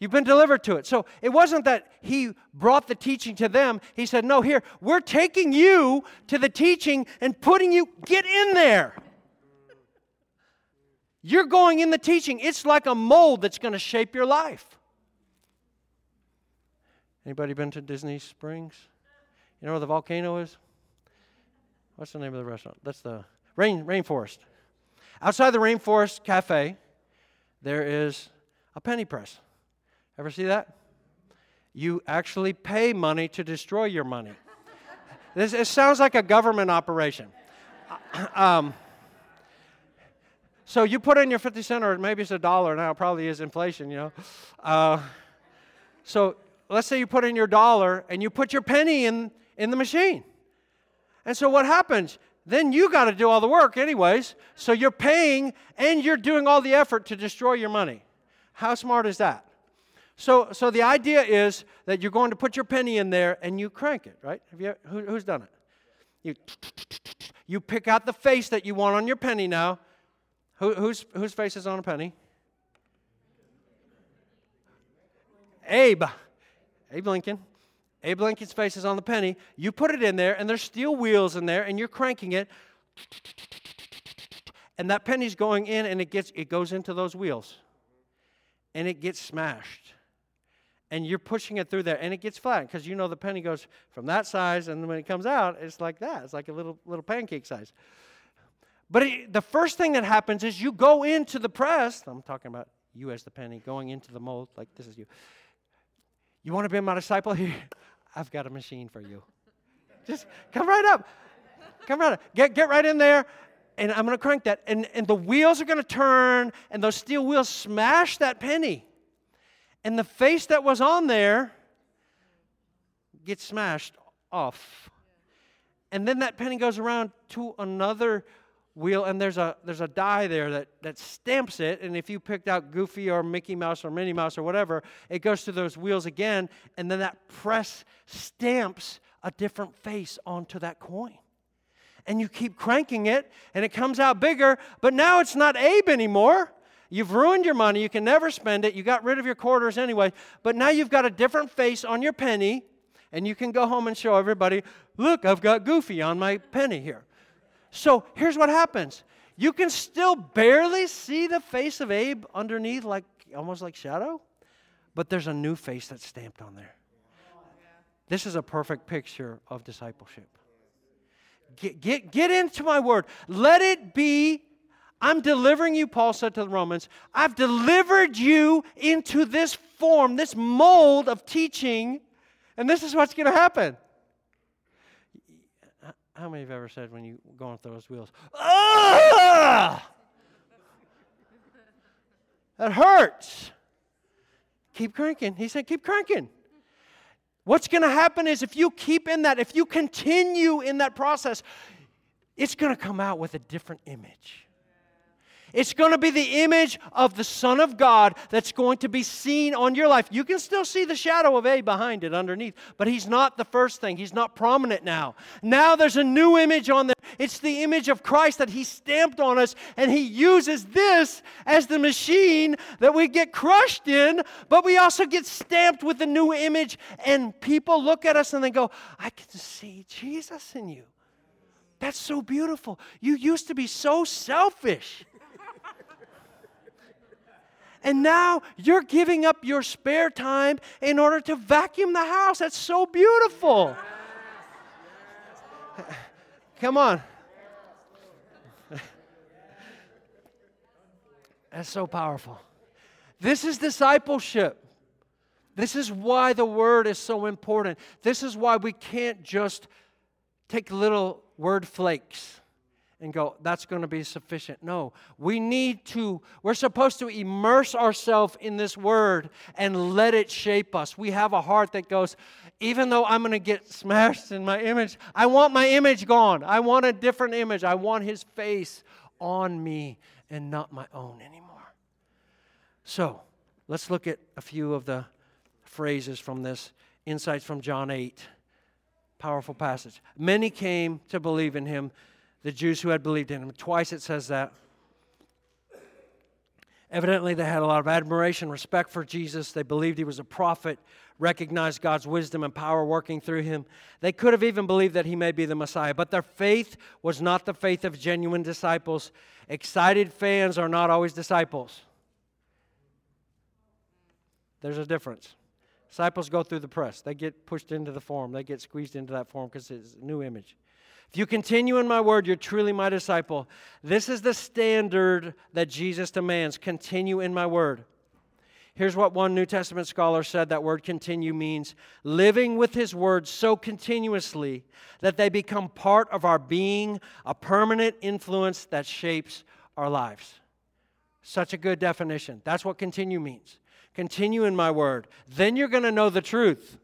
You've been delivered to it. So it wasn't that he brought the teaching to them. He said, No, here, we're taking you to the teaching and putting you, get in there. You're going in the teaching. It's like a mold that's going to shape your life. Anybody been to Disney Springs? You know where the volcano is? What's the name of the restaurant? That's the rain, rainforest. Outside the rainforest cafe, there is a penny press. Ever see that? You actually pay money to destroy your money. this it sounds like a government operation. um, so you put in your 50 cent, or maybe it's a dollar now, probably is inflation, you know. Uh, so let's say you put in your dollar and you put your penny in, in the machine. And so what happens? Then you got to do all the work, anyways. So you're paying and you're doing all the effort to destroy your money. How smart is that? So, so the idea is that you're going to put your penny in there and you crank it, right? Have you, who, who's done it? You, you pick out the face that you want on your penny now. Who, whose, whose face is on a penny? Abe. Abe Lincoln. Abe Lincoln's face is on the penny. You put it in there, and there's steel wheels in there, and you're cranking it. And that penny's going in, and it gets it goes into those wheels. And it gets smashed. And you're pushing it through there, and it gets flat because you know the penny goes from that size, and when it comes out, it's like that. It's like a little little pancake size. But it, the first thing that happens is you go into the press. I'm talking about you as the penny going into the mold, like this is you. You want to be my disciple? Here, I've got a machine for you. Just come right up. Come right up. Get, get right in there, and I'm going to crank that. And, and the wheels are going to turn, and those steel wheels smash that penny. And the face that was on there gets smashed off. And then that penny goes around to another wheel and there's a there's a die there that that stamps it and if you picked out goofy or mickey mouse or minnie mouse or whatever it goes to those wheels again and then that press stamps a different face onto that coin and you keep cranking it and it comes out bigger but now it's not abe anymore You've ruined your money. You can never spend it. You got rid of your quarters anyway. But now you've got a different face on your penny, and you can go home and show everybody, look, I've got Goofy on my penny here. So here's what happens you can still barely see the face of Abe underneath, like almost like shadow, but there's a new face that's stamped on there. This is a perfect picture of discipleship. Get, get, get into my word. Let it be. I'm delivering you, Paul said to the Romans. I've delivered you into this form, this mold of teaching, and this is what's going to happen. How many have ever said when you go on those wheels, ah! That hurts. Keep cranking. He said, keep cranking. What's going to happen is if you keep in that, if you continue in that process, it's going to come out with a different image. It's going to be the image of the Son of God that's going to be seen on your life. You can still see the shadow of Abe behind it underneath, but He's not the first thing. He's not prominent now. Now there's a new image on there. It's the image of Christ that He stamped on us, and He uses this as the machine that we get crushed in, but we also get stamped with the new image, and people look at us and they go, I can see Jesus in you. That's so beautiful. You used to be so selfish. And now you're giving up your spare time in order to vacuum the house. That's so beautiful. Come on. That's so powerful. This is discipleship. This is why the word is so important. This is why we can't just take little word flakes and go, that's going to be sufficient. No, we need to, we're supposed to immerse ourselves in this word and let it shape us. We have a heart that goes, even though I'm going to get smashed in my image, I want my image gone. I want a different image. I want his face on me and not my own anymore. So, let's look at a few of the phrases from this insights from John 8. Powerful passage. Many came to believe in him the Jews who had believed in him. Twice it says that. Evidently, they had a lot of admiration, respect for Jesus. They believed he was a prophet, recognized God's wisdom and power working through him. They could have even believed that he may be the Messiah, but their faith was not the faith of genuine disciples. Excited fans are not always disciples. There's a difference. Disciples go through the press, they get pushed into the form, they get squeezed into that form because it's a new image. If you continue in my word, you're truly my disciple. This is the standard that Jesus demands continue in my word. Here's what one New Testament scholar said that word continue means living with his words so continuously that they become part of our being, a permanent influence that shapes our lives. Such a good definition. That's what continue means. Continue in my word. Then you're going to know the truth,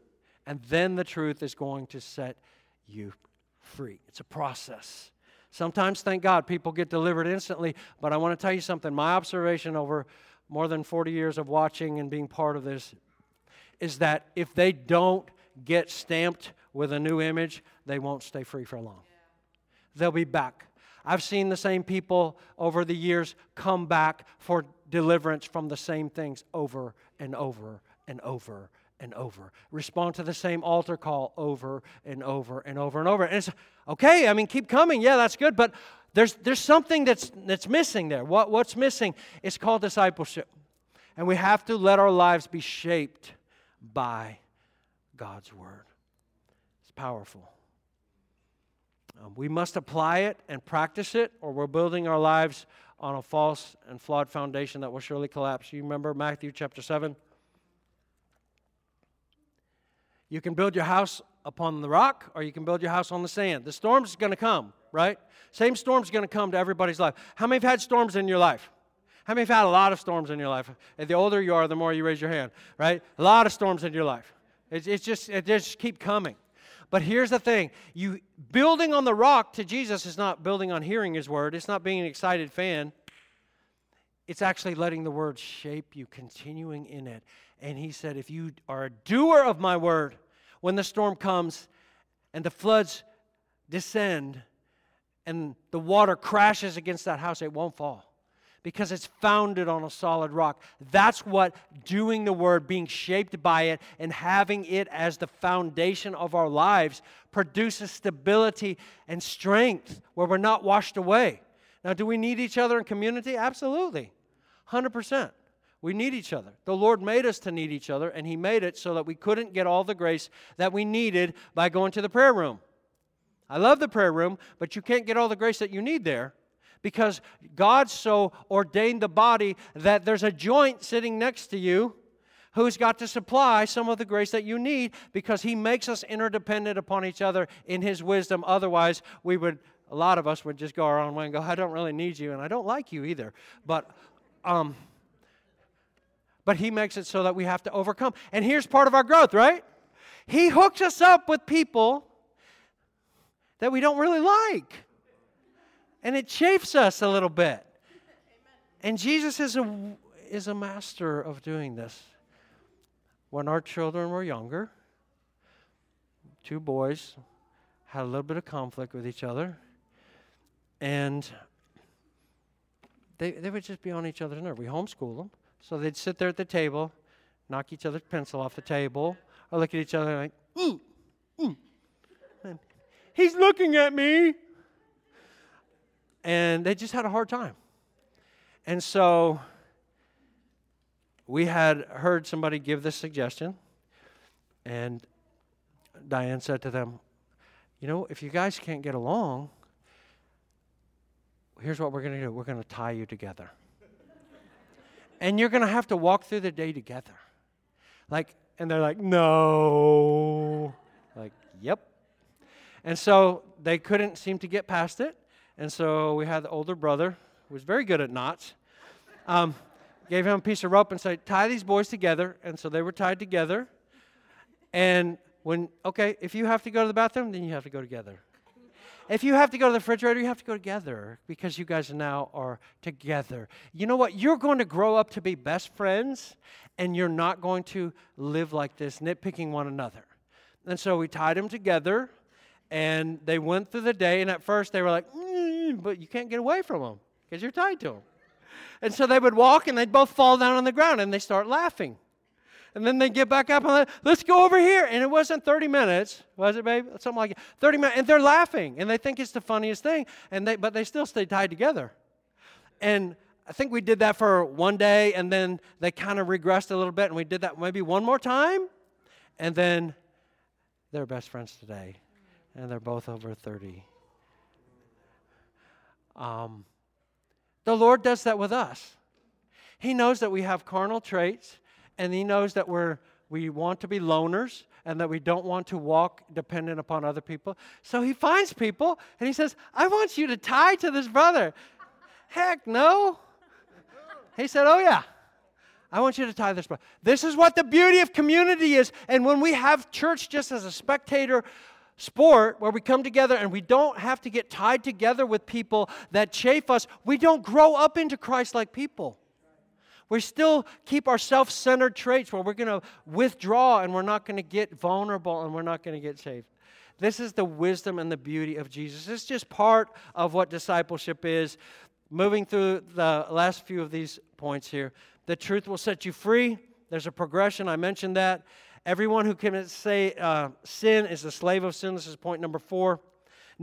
and then the truth is going to set you free. It's a process. Sometimes, thank God, people get delivered instantly, but I want to tell you something. My observation over more than 40 years of watching and being part of this is that if they don't get stamped with a new image, they won't stay free for long. They'll be back. I've seen the same people over the years come back for deliverance from the same things over and over and over and over. Respond to the same altar call over and over and over and over. And it's okay, I mean, keep coming. Yeah, that's good. But there's, there's something that's, that's missing there. What, what's missing? It's called discipleship. And we have to let our lives be shaped by God's word. It's powerful. Um, we must apply it and practice it, or we're building our lives on a false and flawed foundation that will surely collapse. You remember Matthew chapter 7? You can build your house upon the rock or you can build your house on the sand. The storm's going to come, right? Same storm's going to come to everybody's life. How many have had storms in your life? How many have had a lot of storms in your life? And the older you are, the more you raise your hand, right? A lot of storms in your life. It's, it's just it just keep coming. But here's the thing: you building on the rock to Jesus is not building on hearing His word. It's not being an excited fan. It's actually letting the word shape you, continuing in it. And He said, if you are a doer of my word, when the storm comes and the floods descend and the water crashes against that house, it won't fall because it's founded on a solid rock. That's what doing the word, being shaped by it, and having it as the foundation of our lives produces stability and strength where we're not washed away. Now, do we need each other in community? Absolutely. 100%. We need each other. The Lord made us to need each other, and He made it so that we couldn't get all the grace that we needed by going to the prayer room. I love the prayer room, but you can't get all the grace that you need there because God so ordained the body that there's a joint sitting next to you who's got to supply some of the grace that you need because He makes us interdependent upon each other in His wisdom. Otherwise, we would, a lot of us would just go our own way and go, I don't really need you, and I don't like you either. But, um, but He makes it so that we have to overcome. And here's part of our growth, right? He hooks us up with people that we don't really like. And it chafes us a little bit. And Jesus is a, is a master of doing this. When our children were younger, two boys had a little bit of conflict with each other, and they, they would just be on each other's nerve. We homeschool them, so they'd sit there at the table, knock each other's pencil off the table, or look at each other like, mm, mm. he's looking at me. And they just had a hard time. And so we had heard somebody give this suggestion, and Diane said to them, You know, if you guys can't get along, here's what we're going to do we're going to tie you together. And you're going to have to walk through the day together. Like, and they're like, No. Like, yep. And so they couldn't seem to get past it. And so we had the older brother, who was very good at knots, um, gave him a piece of rope and said, Tie these boys together. And so they were tied together. And when, okay, if you have to go to the bathroom, then you have to go together. If you have to go to the refrigerator, you have to go together because you guys now are together. You know what? You're going to grow up to be best friends, and you're not going to live like this, nitpicking one another. And so we tied them together, and they went through the day. And at first, they were like, mm, but you can't get away from them because you're tied to them. And so they would walk, and they'd both fall down on the ground, and they start laughing. And then they get back up and let's go over here. And it wasn't 30 minutes, was it, babe? Something like that. 30 minutes. And they're laughing and they think it's the funniest thing. And they, but they still stay tied together. And I think we did that for one day and then they kind of regressed a little bit and we did that maybe one more time. And then they're best friends today. And they're both over 30. Um, the Lord does that with us. He knows that we have carnal traits and He knows that we're, we want to be loners and that we don't want to walk dependent upon other people. So He finds people and He says, I want you to tie to this brother. Heck no. He said, Oh, yeah. I want you to tie this brother. This is what the beauty of community is. And when we have church just as a spectator, sport where we come together and we don't have to get tied together with people that chafe us, we don't grow up into Christ like people. We still keep our self centered traits where we're going to withdraw and we're not going to get vulnerable and we're not going to get saved. This is the wisdom and the beauty of Jesus. It's just part of what discipleship is. Moving through the last few of these points here, the truth will set you free. There's a progression, I mentioned that. Everyone who can say uh, sin is a slave of sin. This is point number four.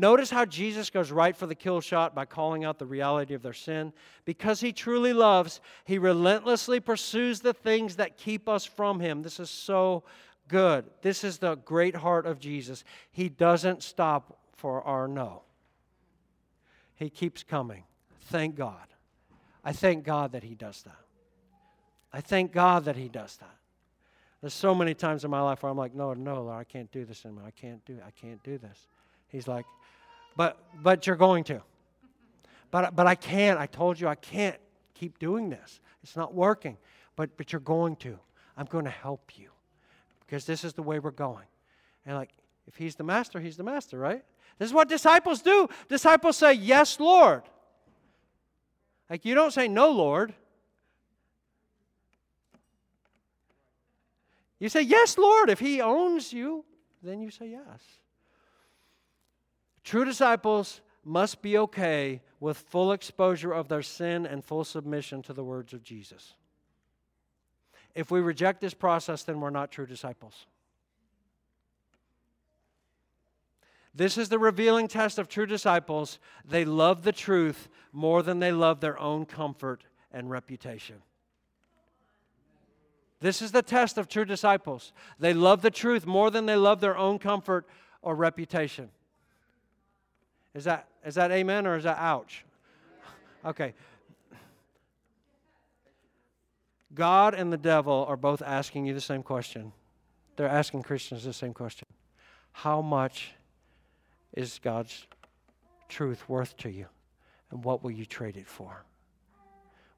Notice how Jesus goes right for the kill shot by calling out the reality of their sin. Because he truly loves, he relentlessly pursues the things that keep us from him. This is so good. This is the great heart of Jesus. He doesn't stop for our no, he keeps coming. Thank God. I thank God that he does that. I thank God that he does that. There's so many times in my life where I'm like, no, no, Lord, I can't do this anymore. I can't do I can't do this. He's like, but but you're going to. But but I can't. I told you I can't keep doing this. It's not working. But but you're going to. I'm going to help you. Because this is the way we're going. And like if he's the master, he's the master, right? This is what disciples do. Disciples say, "Yes, Lord." Like you don't say no, Lord. You say, Yes, Lord. If He owns you, then you say yes. True disciples must be okay with full exposure of their sin and full submission to the words of Jesus. If we reject this process, then we're not true disciples. This is the revealing test of true disciples. They love the truth more than they love their own comfort and reputation. This is the test of true disciples. They love the truth more than they love their own comfort or reputation. Is that, is that amen or is that ouch? Okay. God and the devil are both asking you the same question. They're asking Christians the same question How much is God's truth worth to you? And what will you trade it for?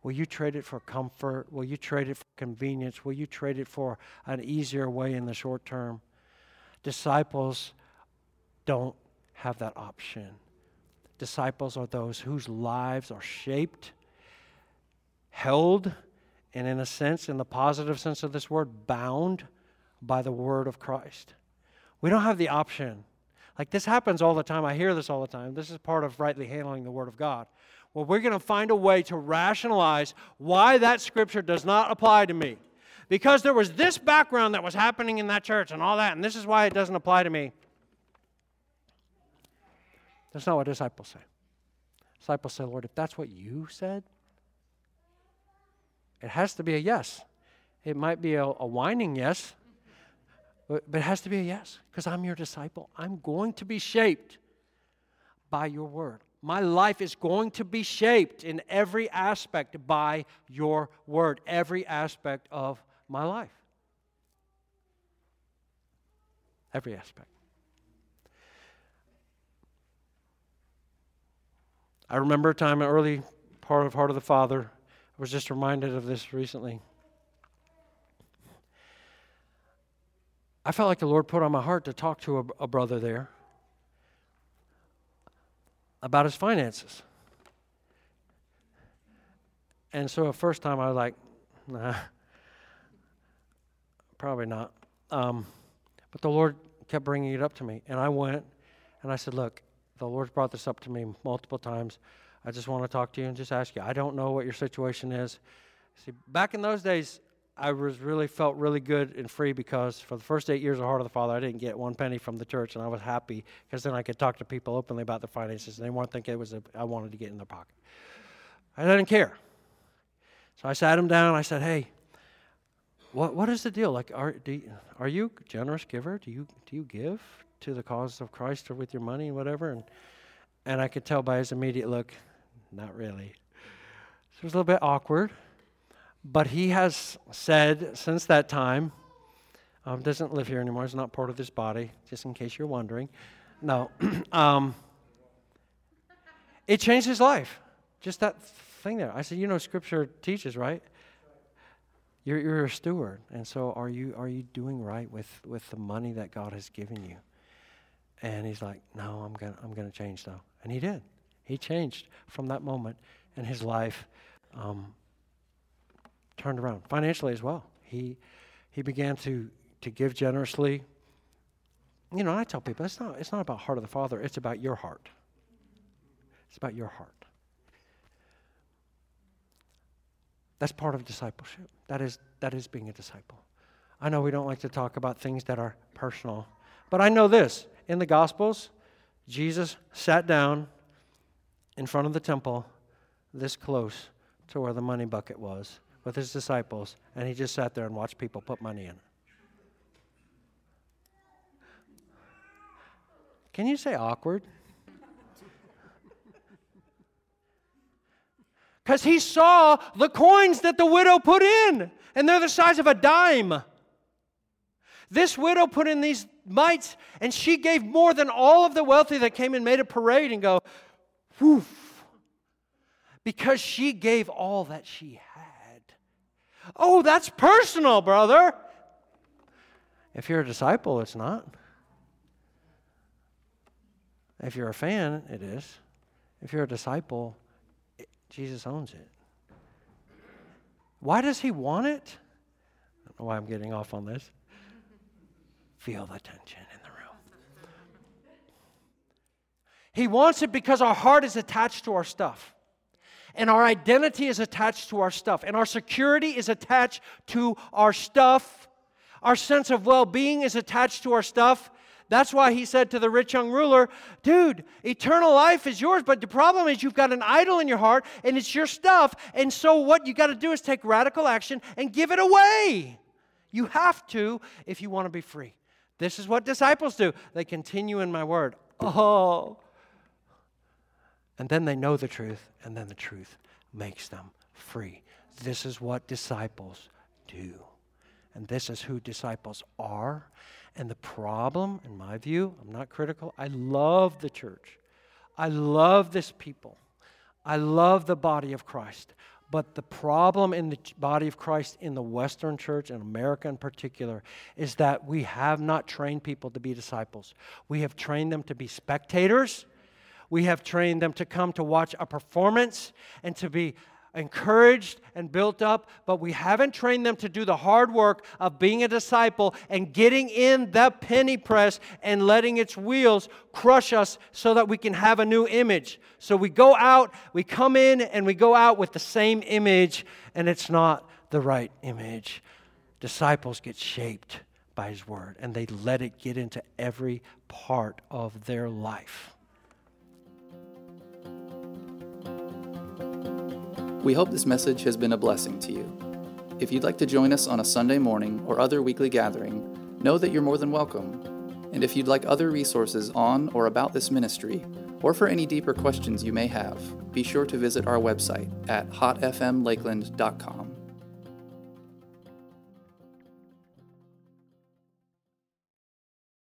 Will you trade it for comfort? Will you trade it for convenience? Will you trade it for an easier way in the short term? Disciples don't have that option. Disciples are those whose lives are shaped held and, in a sense, in the positive sense of this word, bound by the word of Christ. We don't have the option. Like this happens all the time. I hear this all the time. This is part of rightly handling the word of God. Well, we're going to find a way to rationalize why that scripture does not apply to me. Because there was this background that was happening in that church and all that, and this is why it doesn't apply to me. That's not what disciples say. Disciples say, Lord, if that's what you said, it has to be a yes. It might be a, a whining yes, but, but it has to be a yes because I'm your disciple. I'm going to be shaped by your word. My life is going to be shaped in every aspect by your word, every aspect of my life. Every aspect. I remember a time, an early part of Heart of the Father, I was just reminded of this recently. I felt like the Lord put on my heart to talk to a, a brother there about his finances. And so, the first time I was like, nah, probably not. Um, but the Lord kept bringing it up to me. And I went and I said, Look, the Lord's brought this up to me multiple times. I just want to talk to you and just ask you. I don't know what your situation is. See, back in those days, I was really felt really good and free because for the first eight years of Heart of the Father, I didn't get one penny from the church, and I was happy because then I could talk to people openly about their finances, and they weren't thinking it was a, I wanted to get in their pocket. I didn't care. So I sat him down. I said, "Hey, what what is the deal? Like, are do you, are you generous giver? Do you do you give to the cause of Christ or with your money and whatever?" And and I could tell by his immediate look, not really. So it was a little bit awkward. But he has said since that time, um, doesn't live here anymore, he's not part of this body, just in case you're wondering. No. um, it changed his life. Just that thing there. I said, you know, Scripture teaches, right? You're, you're a steward. And so are you, are you doing right with, with the money that God has given you? And he's like, no, I'm going to I'm gonna change though. And he did. He changed from that moment, and his life um, turned around financially as well. He he began to to give generously. You know, I tell people it's not it's not about heart of the Father. It's about your heart. It's about your heart. That's part of discipleship. That is that is being a disciple. I know we don't like to talk about things that are personal, but I know this in the Gospels, Jesus sat down in front of the temple, this close to where the money bucket was, with his disciples, and he just sat there and watched people put money in. Can you say awkward? Because he saw the coins that the widow put in, and they're the size of a dime. This widow put in these mites, and she gave more than all of the wealthy that came and made a parade and go, whoof, because she gave all that she had. Oh, that's personal, brother. If you're a disciple, it's not. If you're a fan, it is. If you're a disciple, it, Jesus owns it. Why does he want it? I don't know why I'm getting off on this. Feel the tension in the room. He wants it because our heart is attached to our stuff. And our identity is attached to our stuff. And our security is attached to our stuff. Our sense of well being is attached to our stuff. That's why he said to the rich young ruler, Dude, eternal life is yours, but the problem is you've got an idol in your heart and it's your stuff. And so what you got to do is take radical action and give it away. You have to if you want to be free. This is what disciples do. They continue in my word. Oh. And then they know the truth, and then the truth makes them free. This is what disciples do. And this is who disciples are. And the problem, in my view, I'm not critical, I love the church. I love this people. I love the body of Christ. But the problem in the body of Christ in the Western church, in America in particular, is that we have not trained people to be disciples. We have trained them to be spectators. We have trained them to come to watch a performance and to be encouraged and built up, but we haven't trained them to do the hard work of being a disciple and getting in the penny press and letting its wheels crush us so that we can have a new image. So we go out, we come in, and we go out with the same image, and it's not the right image. Disciples get shaped by His Word, and they let it get into every part of their life. We hope this message has been a blessing to you. If you'd like to join us on a Sunday morning or other weekly gathering, know that you're more than welcome. And if you'd like other resources on or about this ministry, or for any deeper questions you may have, be sure to visit our website at hotfmlakeland.com.